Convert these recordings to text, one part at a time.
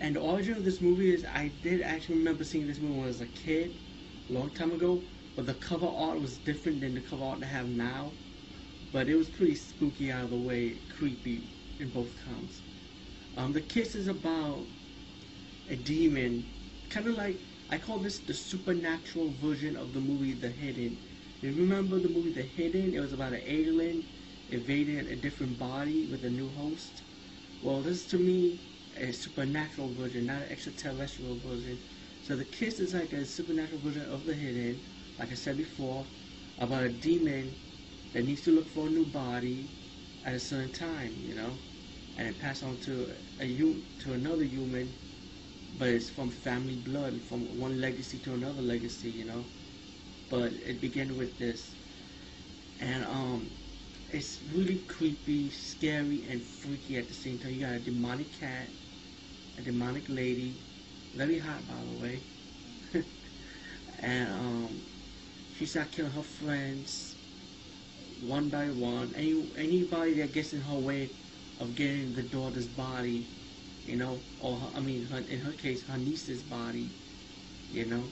And the origin of this movie is I did actually remember seeing this movie when I was a kid, a long time ago, but the cover art was different than the cover art I have now. But it was pretty spooky out of the way, creepy in both counts. Um, the Kiss is about a demon, kind of like I call this the supernatural version of the movie The Hidden. You remember the movie The Hidden? It was about an alien invading a different body with a new host. Well, this to me a supernatural version, not an extraterrestrial version. So the kiss is like a supernatural version of the hidden, like I said before, about a demon that needs to look for a new body at a certain time, you know, and pass on to a to another human, but it's from family blood, from one legacy to another legacy, you know. But it began with this, and um, it's really creepy, scary, and freaky at the same time. You got a demonic cat, a demonic lady, very hot by the way, and um, she started killing her friends one by one. Any anybody that gets in her way of getting the daughter's body, you know, or her, I mean, her, in her case, her niece's body, you know,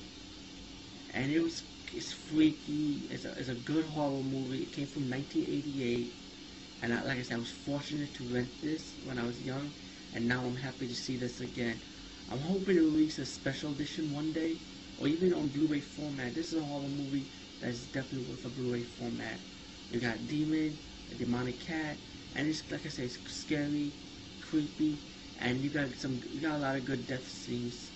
and it was it's freaky. It's a, it's a good horror movie. It came from 1988. And I, like I said, I was fortunate to rent this when I was young. And now I'm happy to see this again. I'm hoping to release a special edition one day. Or even on Blu-ray format. This is a horror movie that's definitely worth a Blu-ray format. You got Demon, a demonic cat. And it's, like I said, it's scary, creepy. And you got some, you got a lot of good death scenes.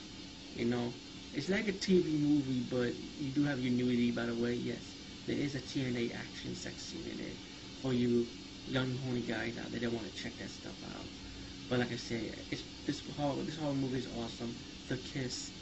You know, it's like a TV movie, but you do have your nudity, by the way. Yes, there is a TNA action sex scene in it for you young horny guys out there that want to check that stuff out. But like I said, it's this horror this horror movie is awesome. The Kiss